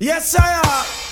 Yes, I am.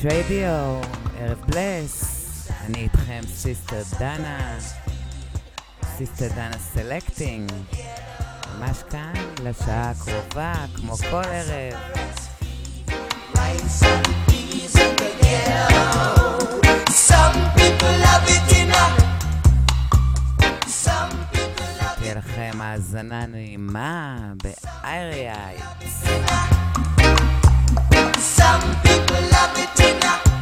טריידיו, ערב בלס, אני איתכם סיסטר דנה, סיסטר דנה סלקטינג, ממש כאן לשעה הקרובה, כמו כל ערב. תהיה לכם האזנה נעימה ב-IRI. Some people love it in a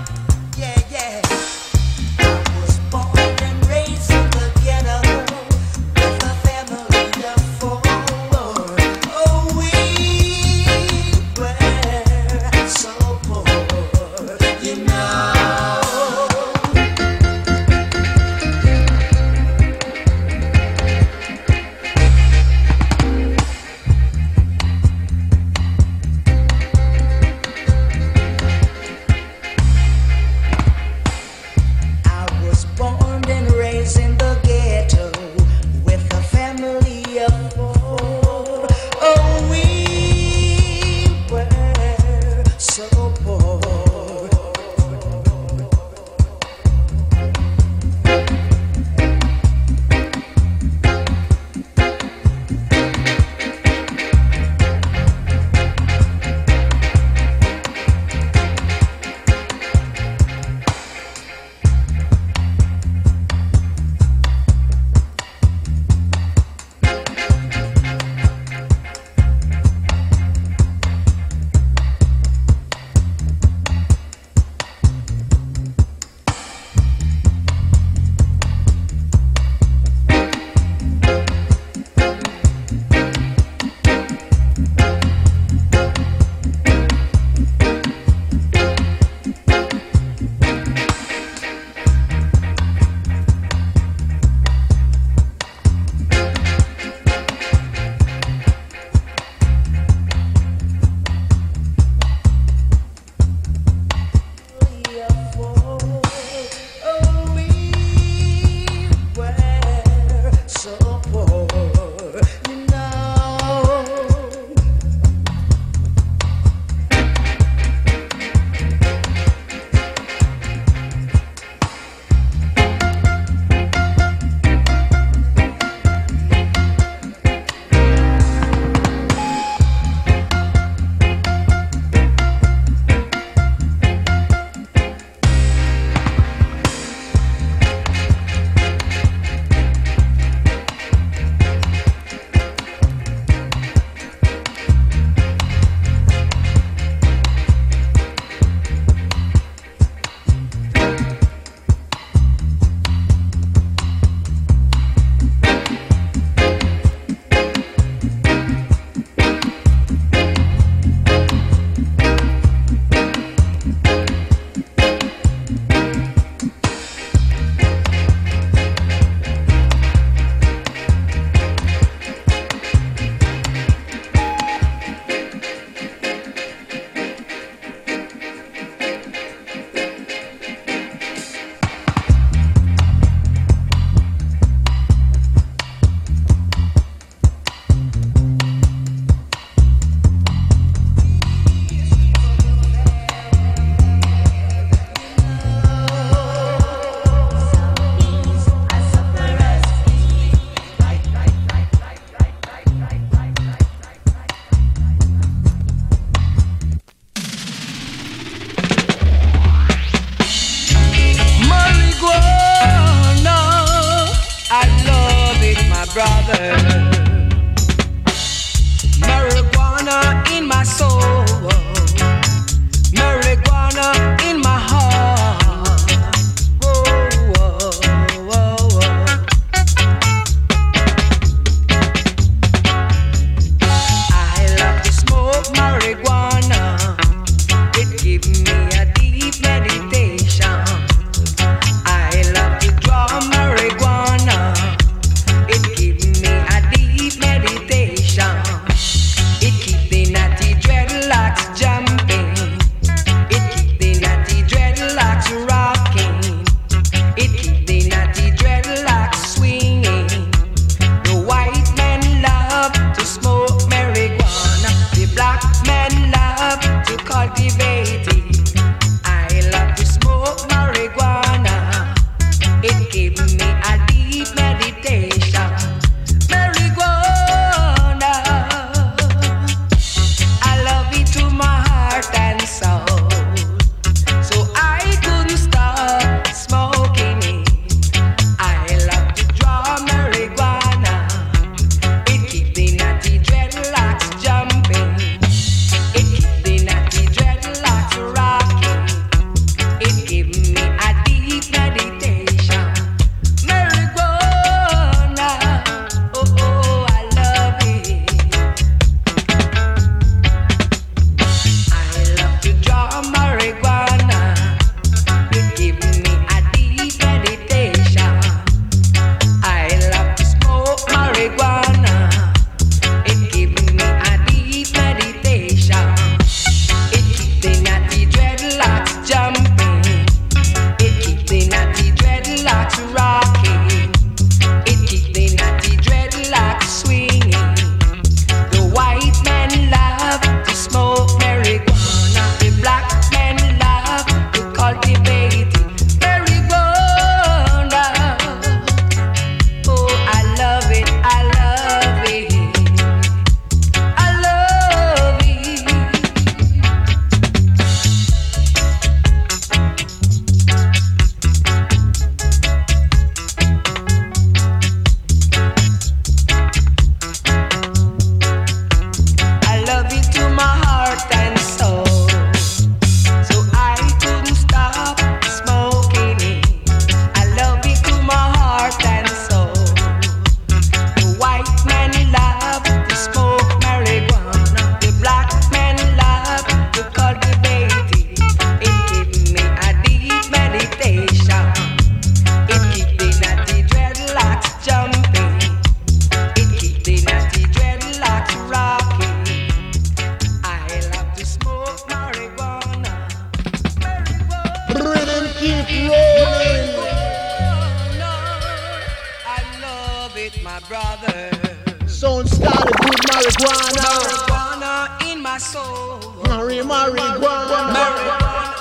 marijuana. Marijuana in my soul. Mari marijuana. Marijuana.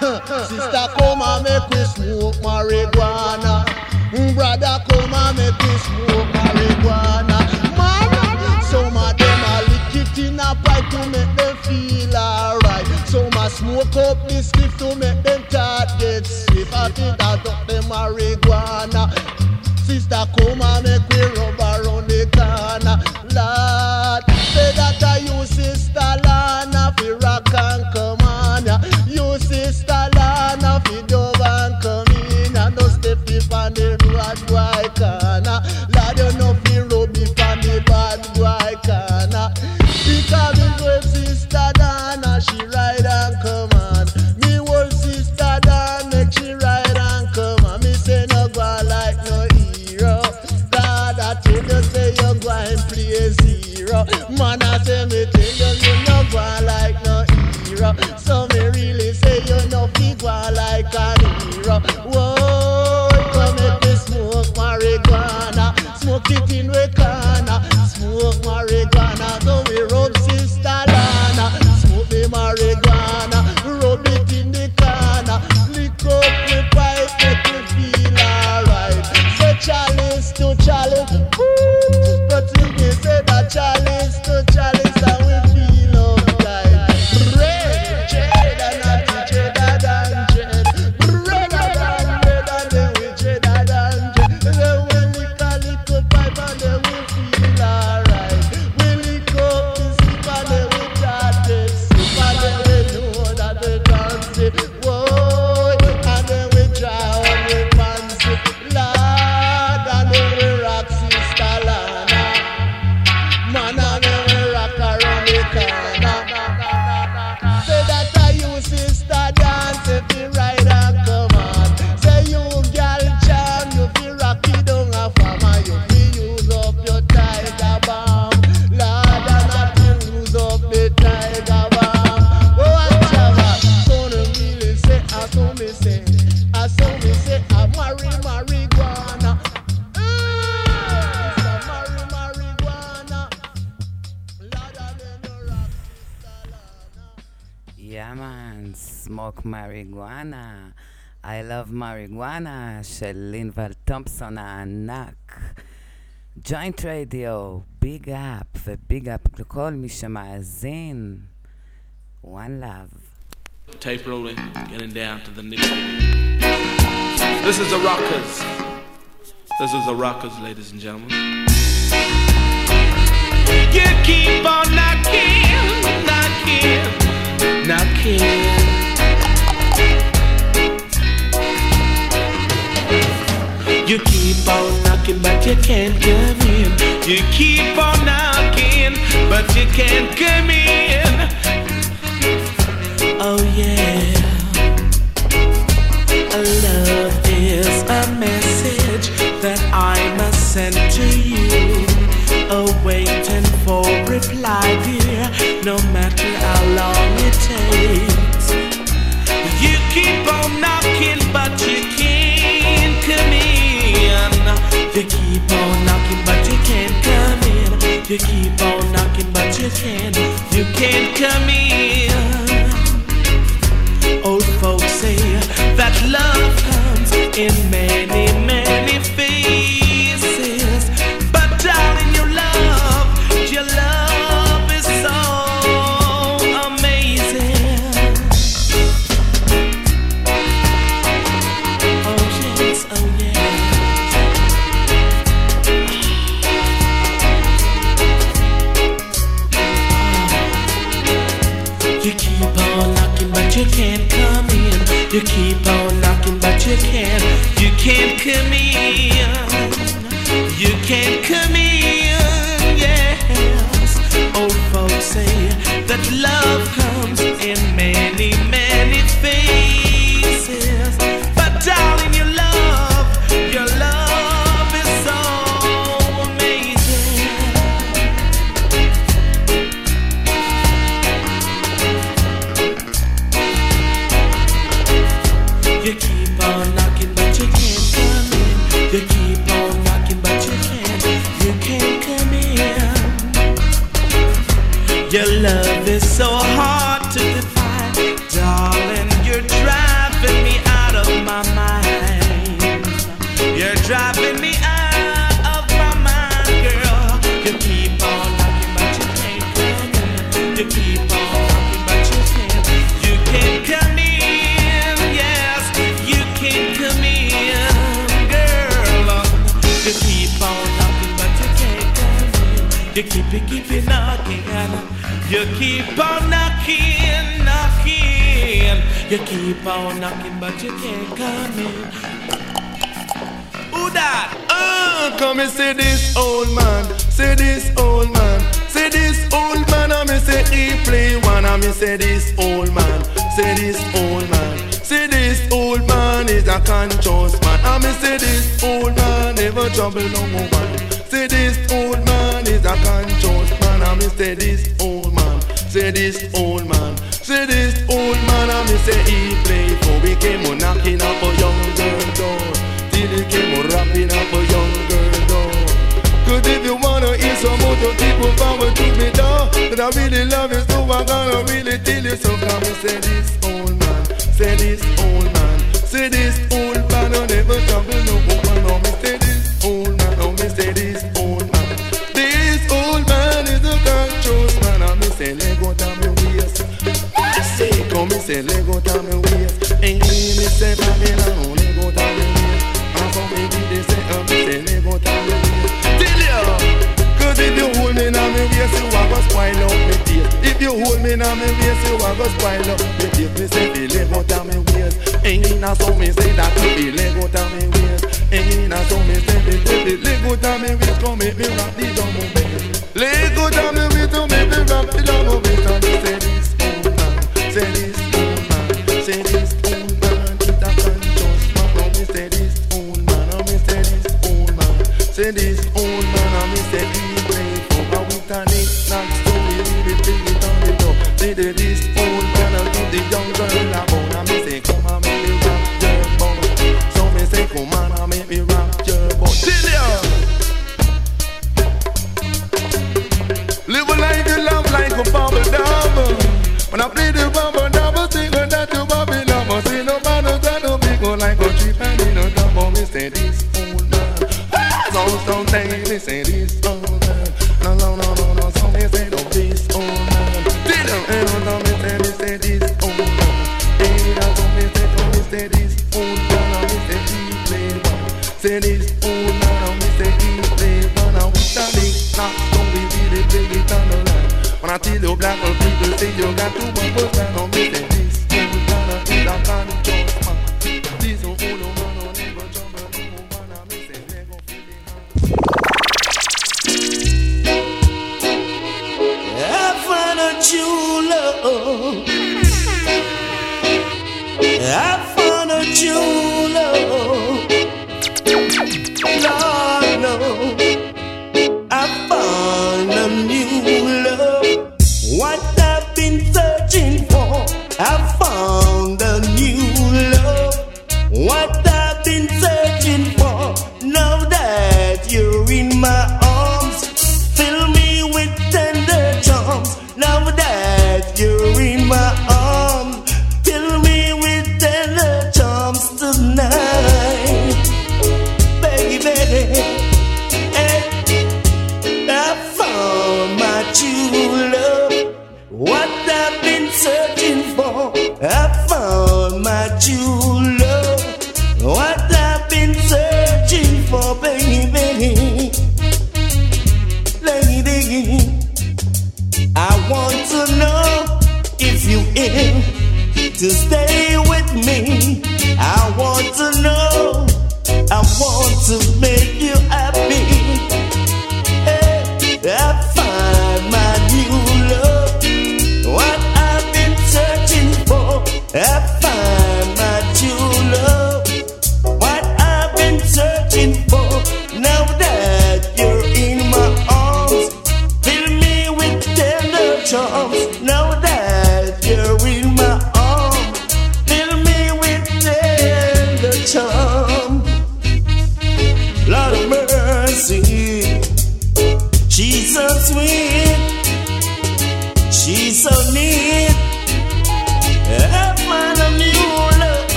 Sister come and make we smoke marijuana. Brother come and make we smoke marijuana. Man, some of them a lick it in a pipe to make them feel alright. Some a smoke up this spliff to make them get swift. I think that up the marijuana. Sister come and make we rub around the מריגואנה. I love marijuana של לינבל תומפסון הענק. ג'וינט רדיו, ביג אפ וביג אפ לכל מי שמאזין. one love. Tape rolling, getting down to the nitty This is the Rockers. This is the Rockers, ladies and gentlemen. You keep on knocking, knocking, knocking. You keep on knocking, but you can't come in. You keep on knocking, but you can't come in. Oh yeah. Love is a message that I must send to you. Awaiting for reply, dear, no matter how long it takes. You keep on knocking, but you You keep on knocking, but you can't. You can't come in. Old folks say that love comes in many, You keep on knocking, but you can't. You can't come in. You can't come in. Yes. Old folks say that love comes You keep on knocking, knocking. You keep on knocking, but you can't come in. Who that? Uh, come and say this old man, say this old man, say this old man, I me say he play one, I me say this old man, say this old man, say this old man is a conscious man, I me say this old man never trouble no woman, say this old man is a conscious man, I me say this old say this old man, say this old man, I me say he play for we came on knocking up a young girl door till he came rapping up a young girl door. Cause if you wanna hear some to people forward to me door, that I really love you, so I'm gonna really tell you. So come and say this old man, say this old man, say this old man, I never trouble no say Lego down me waist. Ain't me say Babylon, Lego down me waist. And so maybe they say, um, say Lego down me waist. Tell ya, cause if you hold me now me waist, you a go spoil up me taste. If you hold me now me waist, you a go spoil up me taste. Me say the Lego down me waist. Ain't na so me say that you be Lego down me waist. Ain't na so me say the the Lego down me waist, come make me rock the drum of Lego down me waist, to make me rock the drum of it. And me say this old black people say you got to one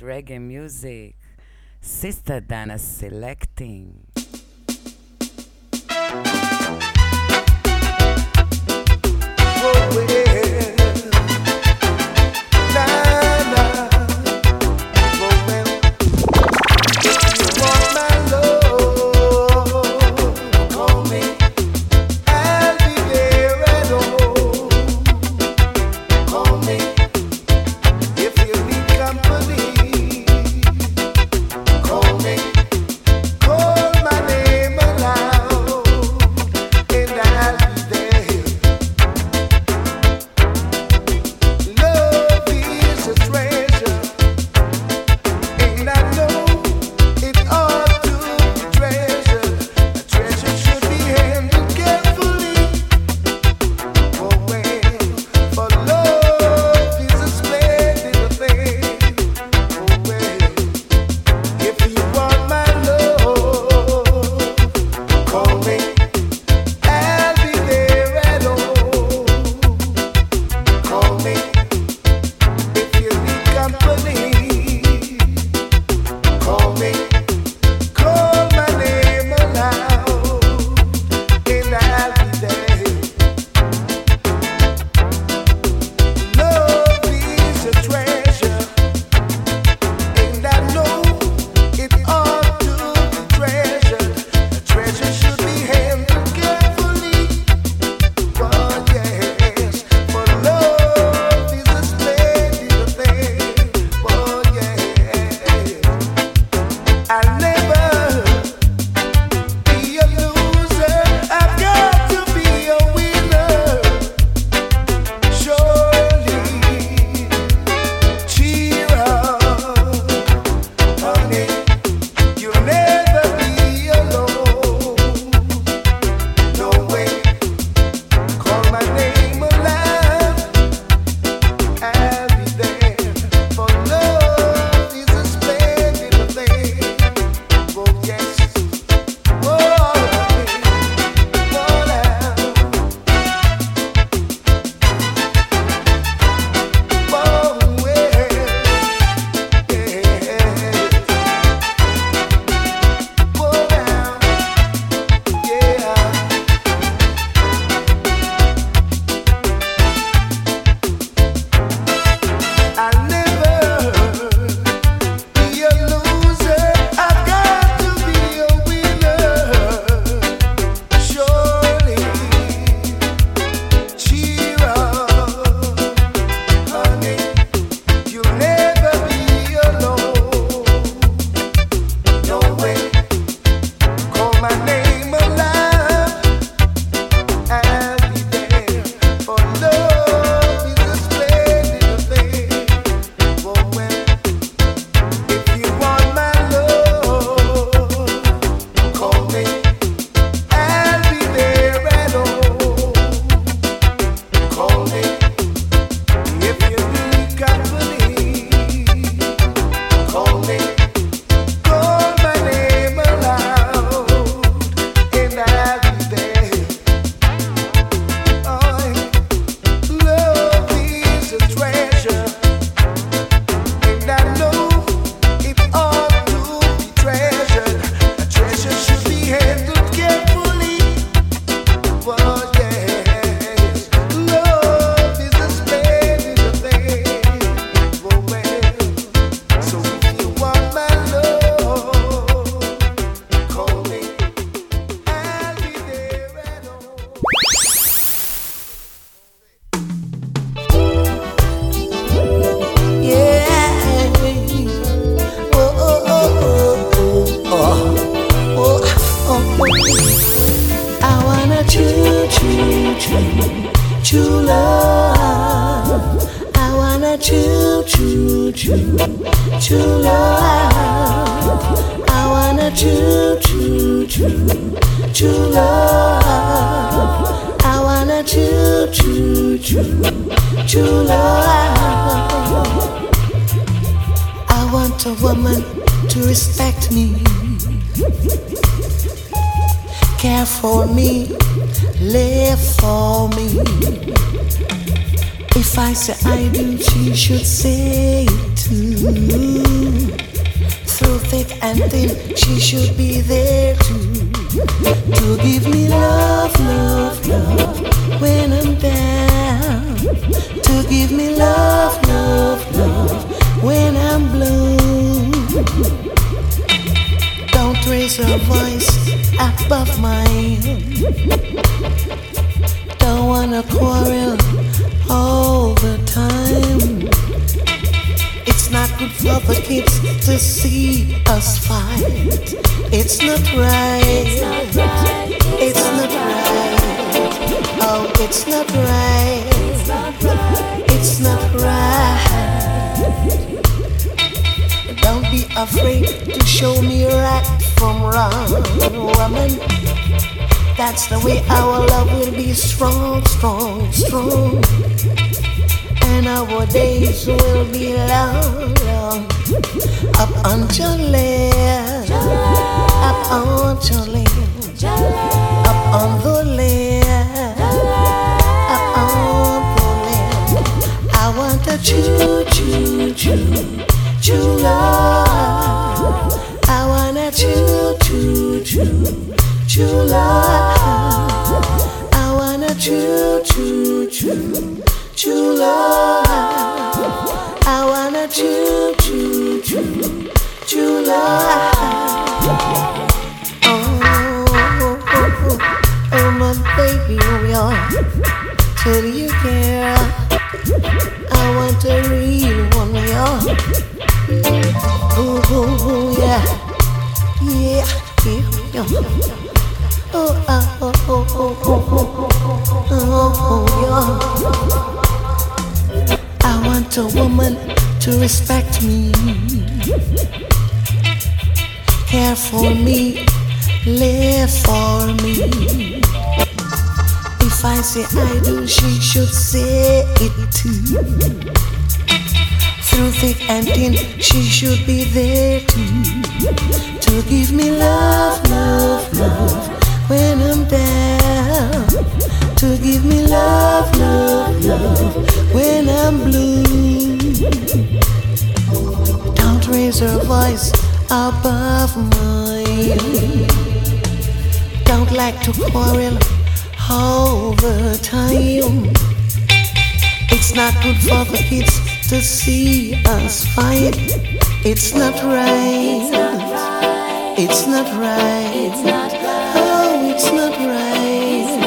reggae music. Sister Dana selecting. Say I do, she should say it too. Through thick and thin, she should be there too. To give me love, woman. That's the way our love will be strong, strong, strong. And our days will be long, long. Up until land, up until land, up on the land, up on the land. I want a choo choo choo choo love. Choo love. I want a choo choo choo choo love. I want a choo choo choo choo love. Oh, oh, oh, oh, oh, my baby, oh yeah. Tell you, girl, I want a real one, yeah. Oh, oh, oh, yeah, yeah, yeah, yeah. Respect me, care for me, live for me. If I say I do, she should say it too. Through thick and thin, she should be there too. To give me love, love, love when I'm down. To give me love, love, love when I'm blue. Raise her voice above mine. Don't like to quarrel all the time. It's not good for the kids to see us fight. It's not right. It's not right. Oh, it's not right.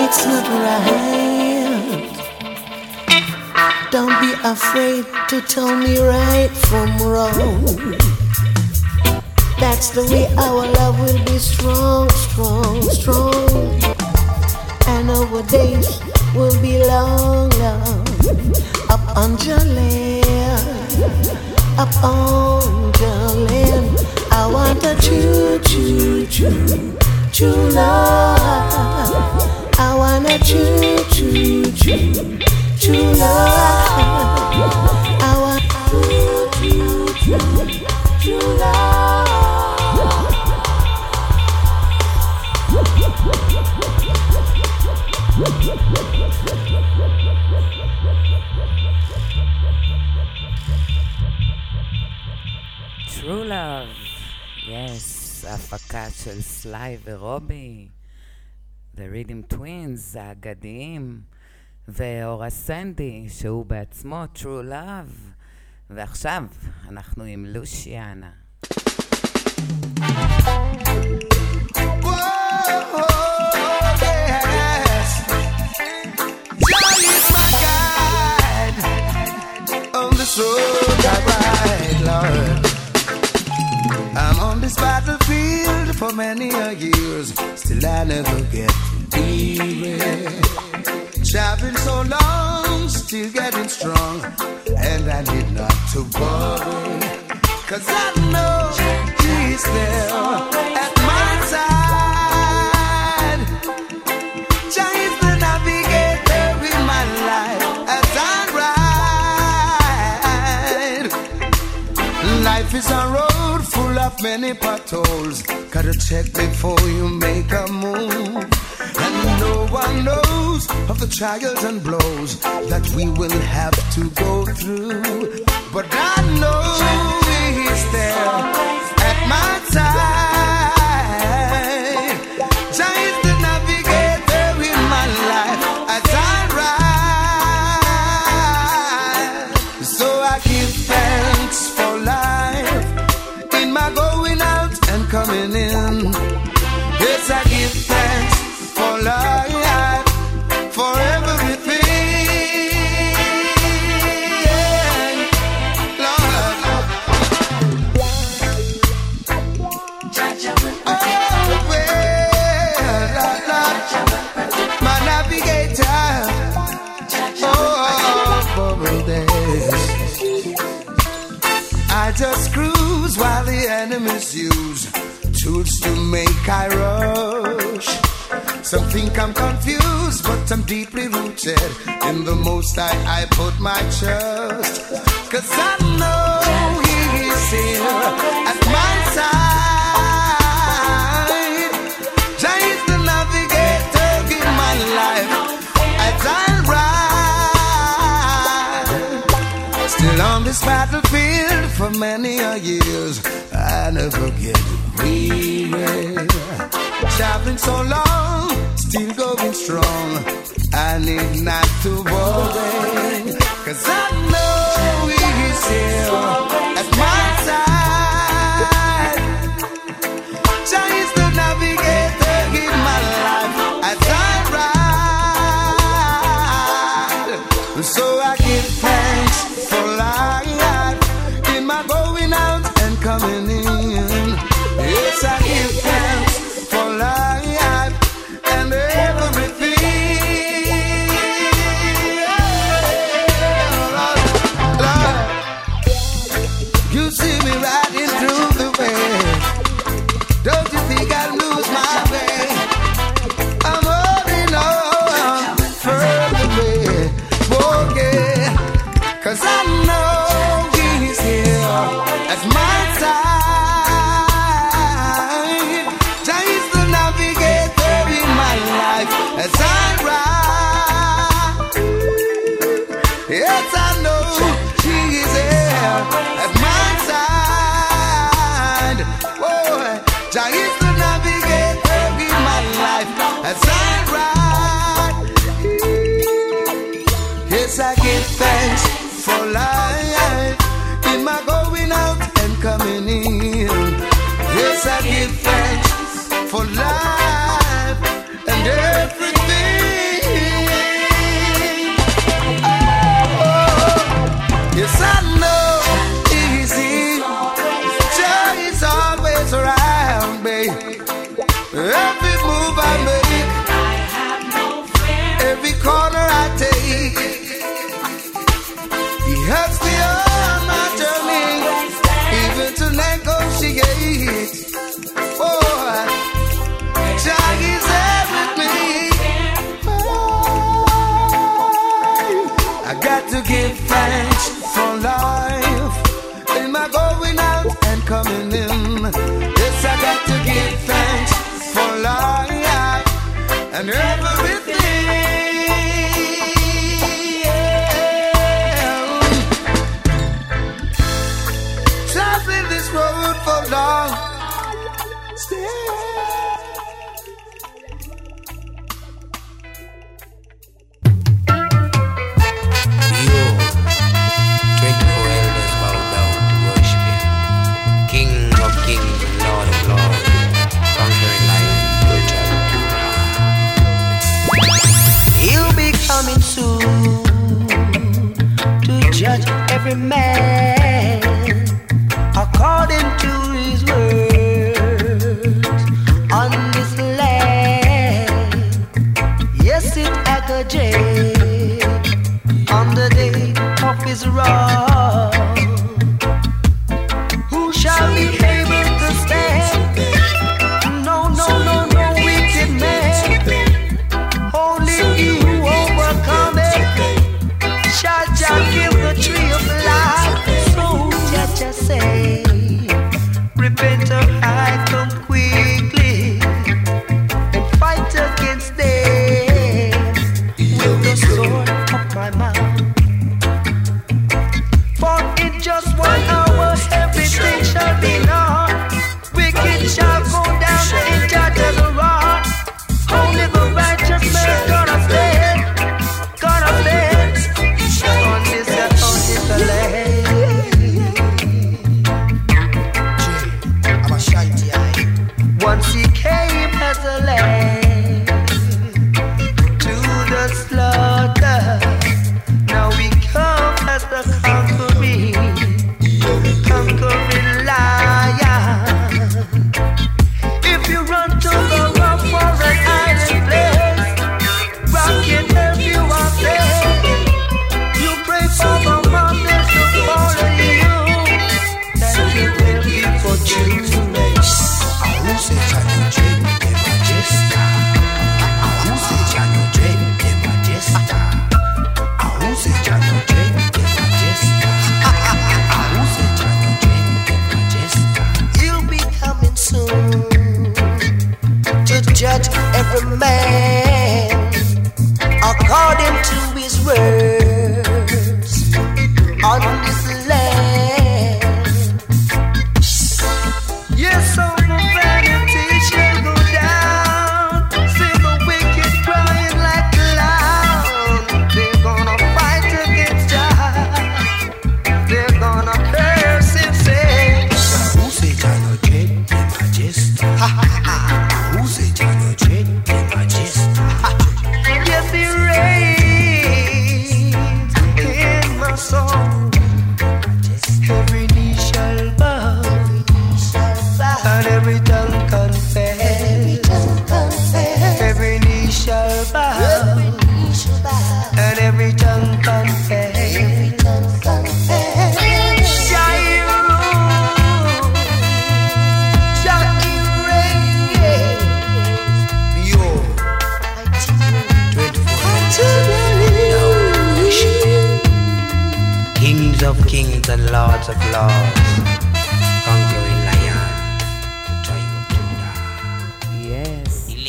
It's not right. Don't be afraid to tell me right from wrong. That's the way our love will be strong, strong, strong. And our days will be long, long. Up on land, up on land. I want a choo choo choo choo love. I want a choo choo choo choo love. I want choo choo choo choo love. True Love, yes, הפקה של סליי ורובי, The Rhythm Twins האגדיים, ואורה סנדי, שהוא בעצמו True Love, ועכשיו אנחנו עם לושיאנה. on this road I ride, Lord. I'm on this battlefield for many a years, still I never get I've been so long, still getting strong, and I need not to worry, cause I know He's there. many potholes. Gotta check before you make a move. And no one knows of the trials and blows that we will have to go through. But I know He's there at my side. make I rush? Some think I'm confused, but I'm deeply rooted in the most I, I put my trust. Cause I know He is here at my side. been on this battlefield for many a years. I never get weary. Traveling so long, still going strong. I need not to worry, cause I know he's here at my side. My life I ride. So I give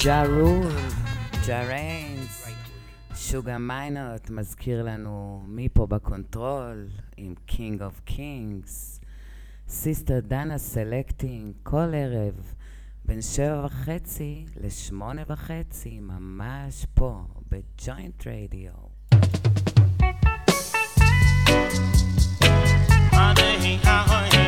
ג'ארול, ג'אריינס, שוגה מיינוט מזכיר לנו מי פה בקונטרול עם קינג אוף קינגס, סיסטר דנה סלקטינג כל ערב בין שבע וחצי לשמונה וחצי ממש פה בג'וינט רדיו. Honey, honey.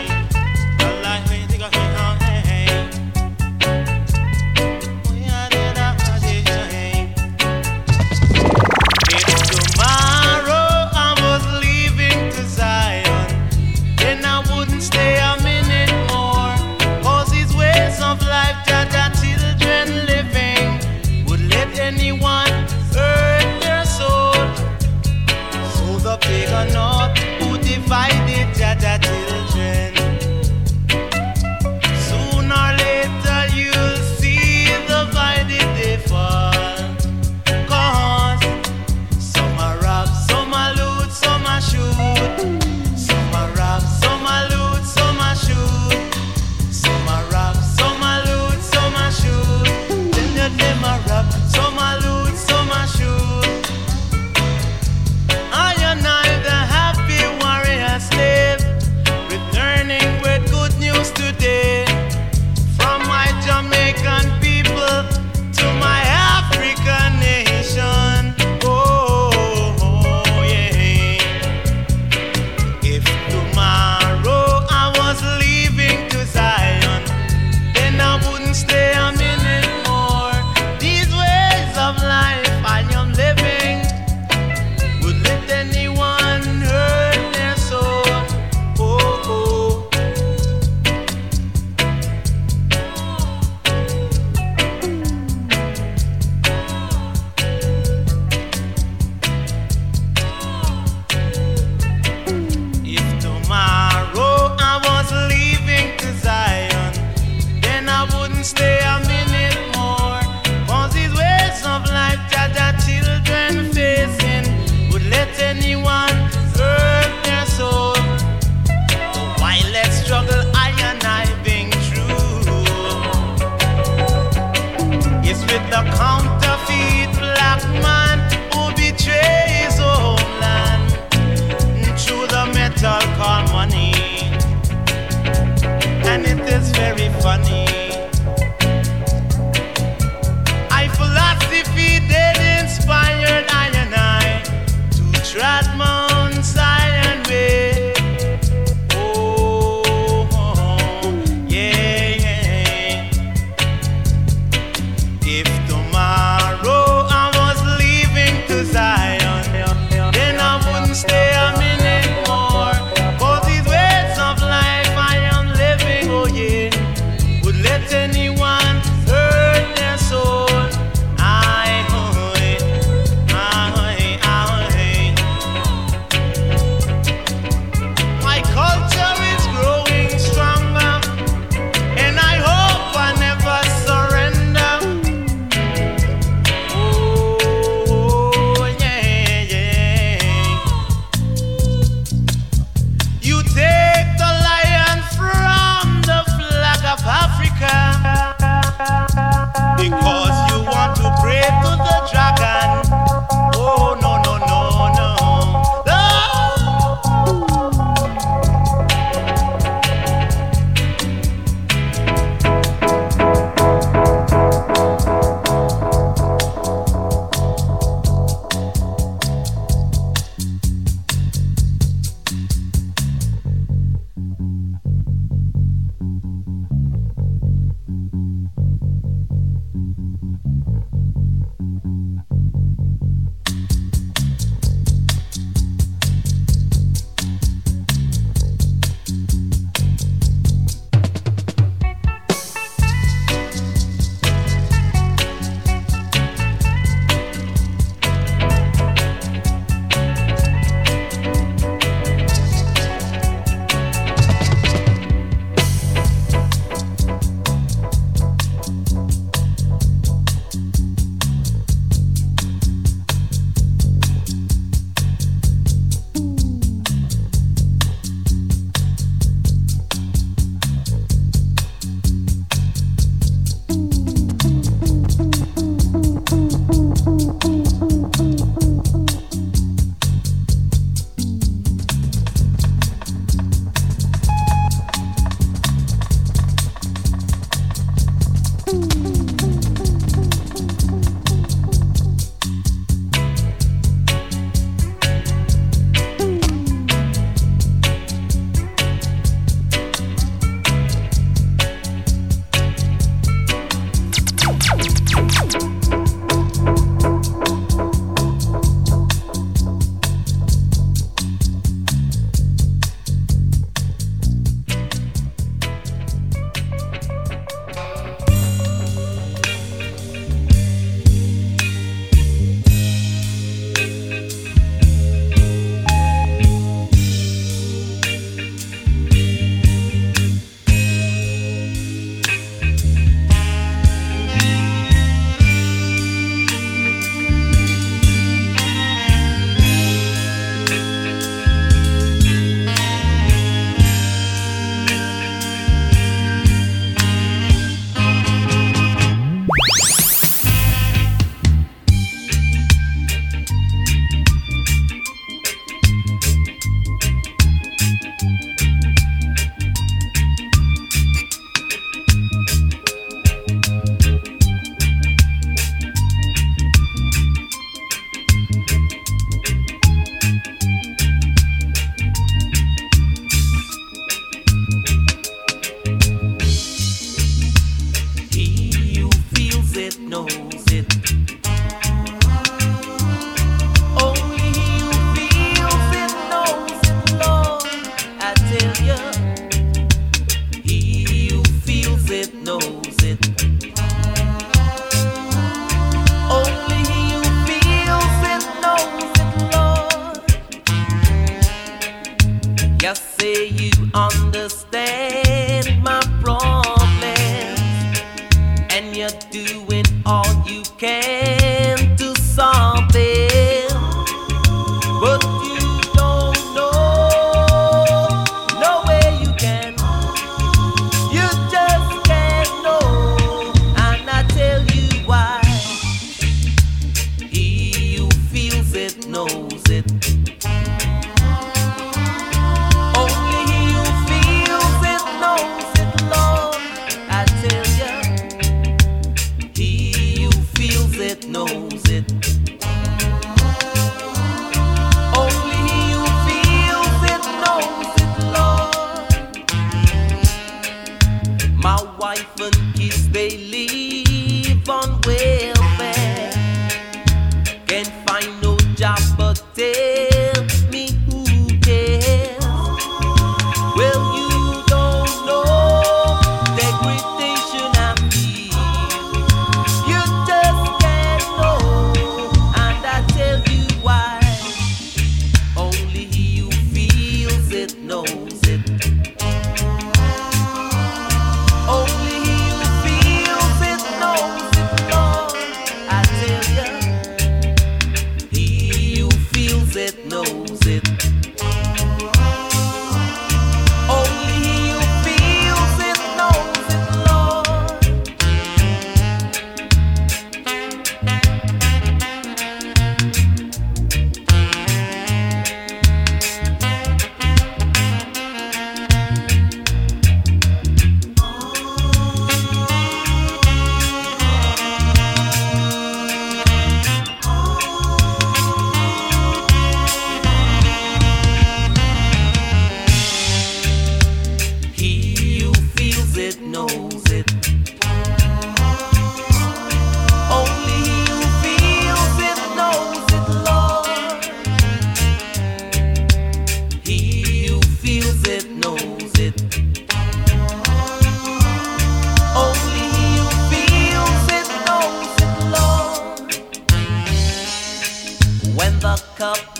When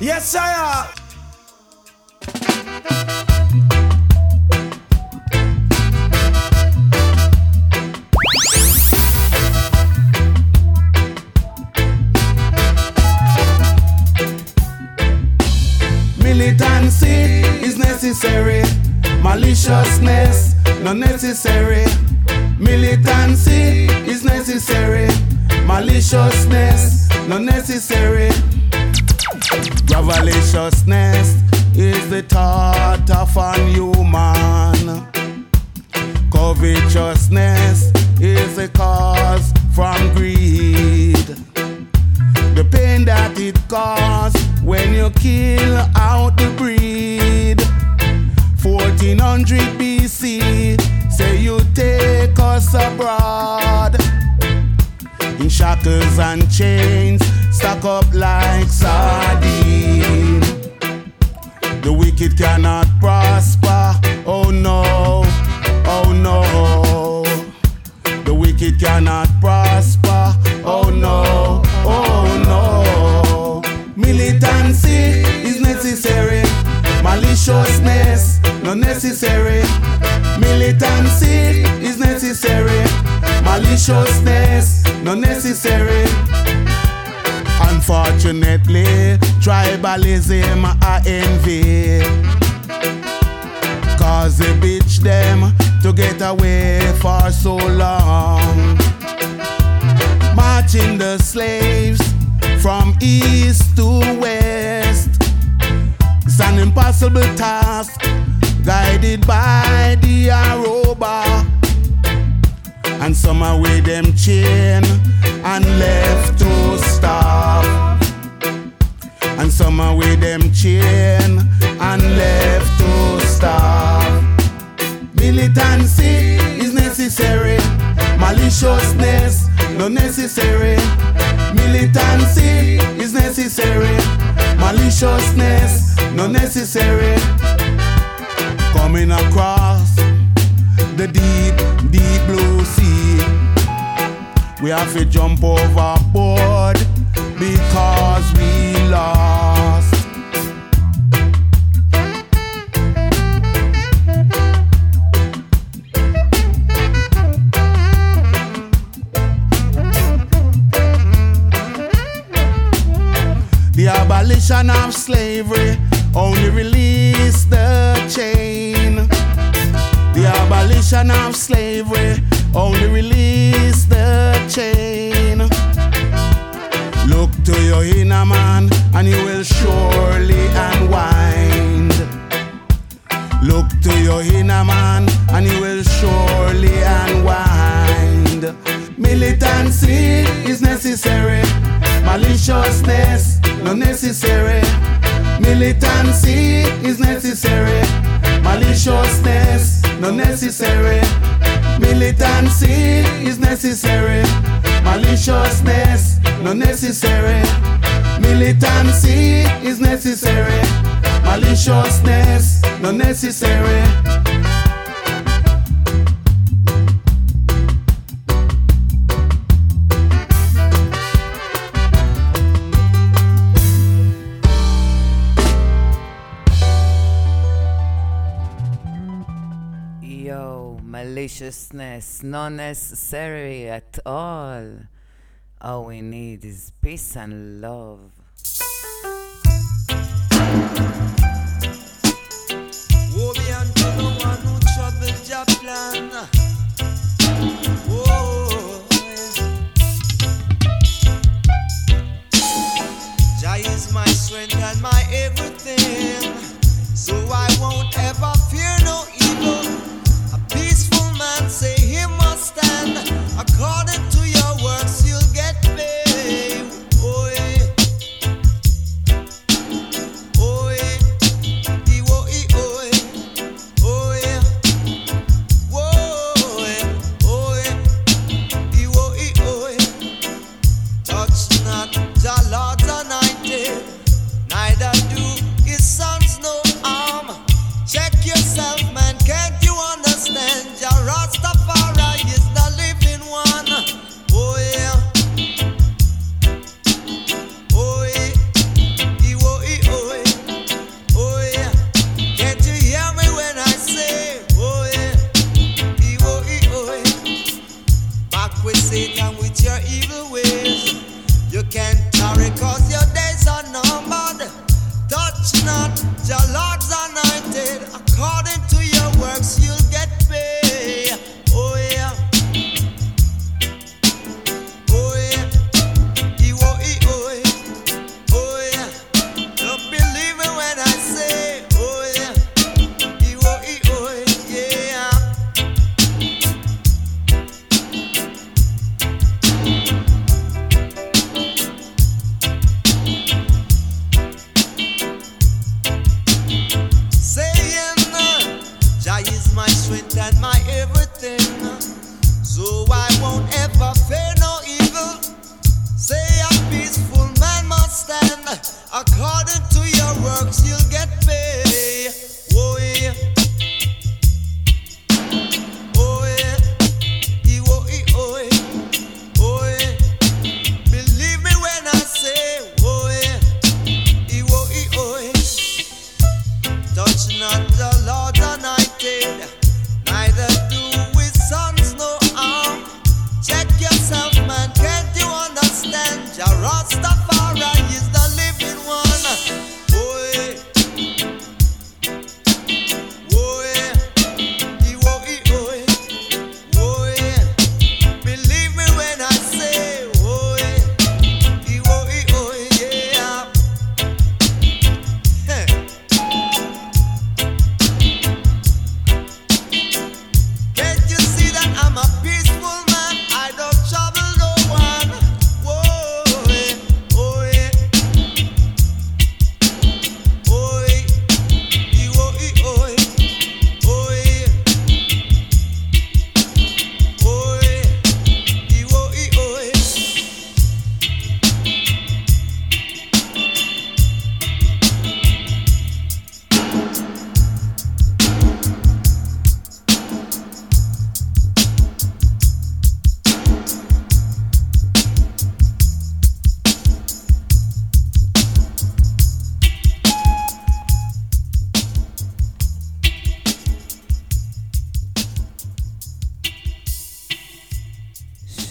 Yes, sire. Militancy is necessary. Maliciousness not necessary. Militancy is necessary. Maliciousness not necessary. Graveliciousness is the thought of an human. Covetousness is the cause from greed. The pain that it causes when you kill out the breed. 1400 BC, say you take us abroad. In shackles and chains, stuck up like sardine. The wicked cannot prosper. Oh no, oh no. The wicked cannot prosper. Oh no, oh no. Militancy is necessary. Maliciousness not necessary. Militancy is necessary. Maliciousness not necessary. Unfortunately, tribalism I envy. Cause they bitch them to get away for so long. Marching the slaves from east to west. It's an impossible task, guided by the Aroba. And some with them chain and left to starve. And some are with them chain and left to starve. Militancy is necessary, maliciousness no necessary. Militancy is necessary, maliciousness no necessary. Coming across the deep, deep blue sea, we have to jump overboard because we lost. The abolition of slavery only released the chain. The abolition of slavery only release the chain. Look to your inner man, and you will surely unwind. Look to your inner man, and you will surely unwind. Militancy is necessary, maliciousness not necessary. Militancy is necessary, maliciousness not necessary. Militancy is necessary, maliciousness not necessary. Militancy is necessary, maliciousness not necessary. Maliciousness, not necessary at all. All we need is peace and love.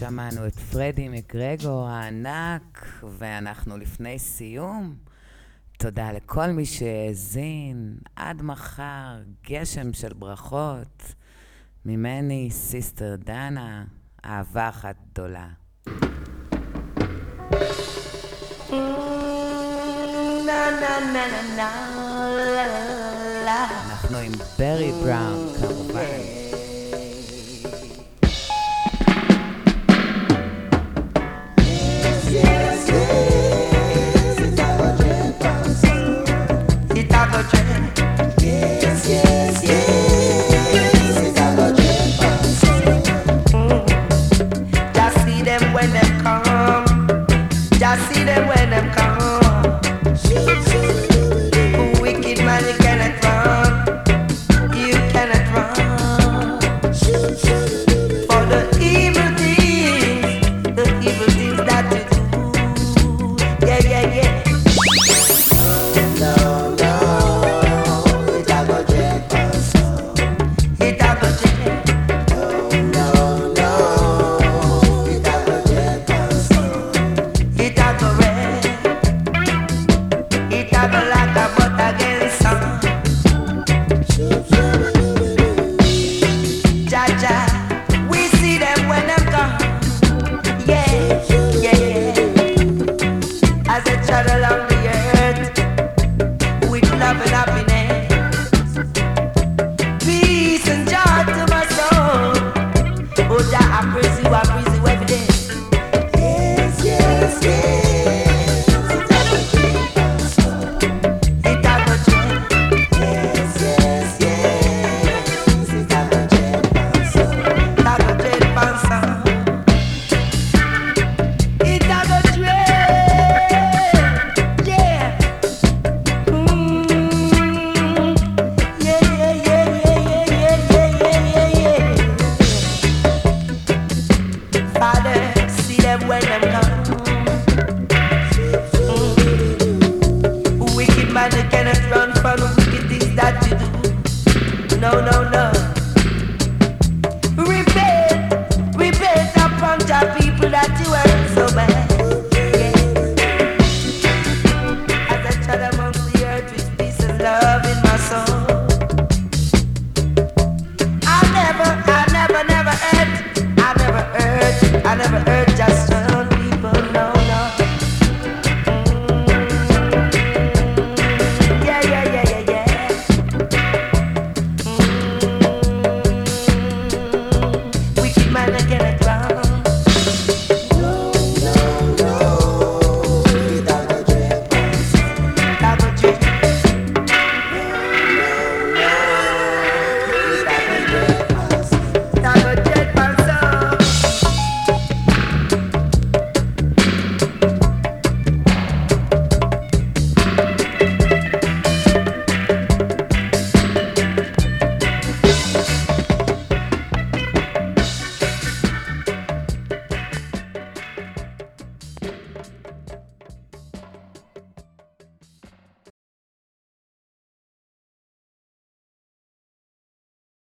שמענו את פרדי מקגרגור הענק, ואנחנו לפני סיום. תודה לכל מי שהאזין. עד מחר, גשם של ברכות. ממני, סיסטר דנה, אהבה אחת גדולה. אנחנו עם ברי בראון, כמובן.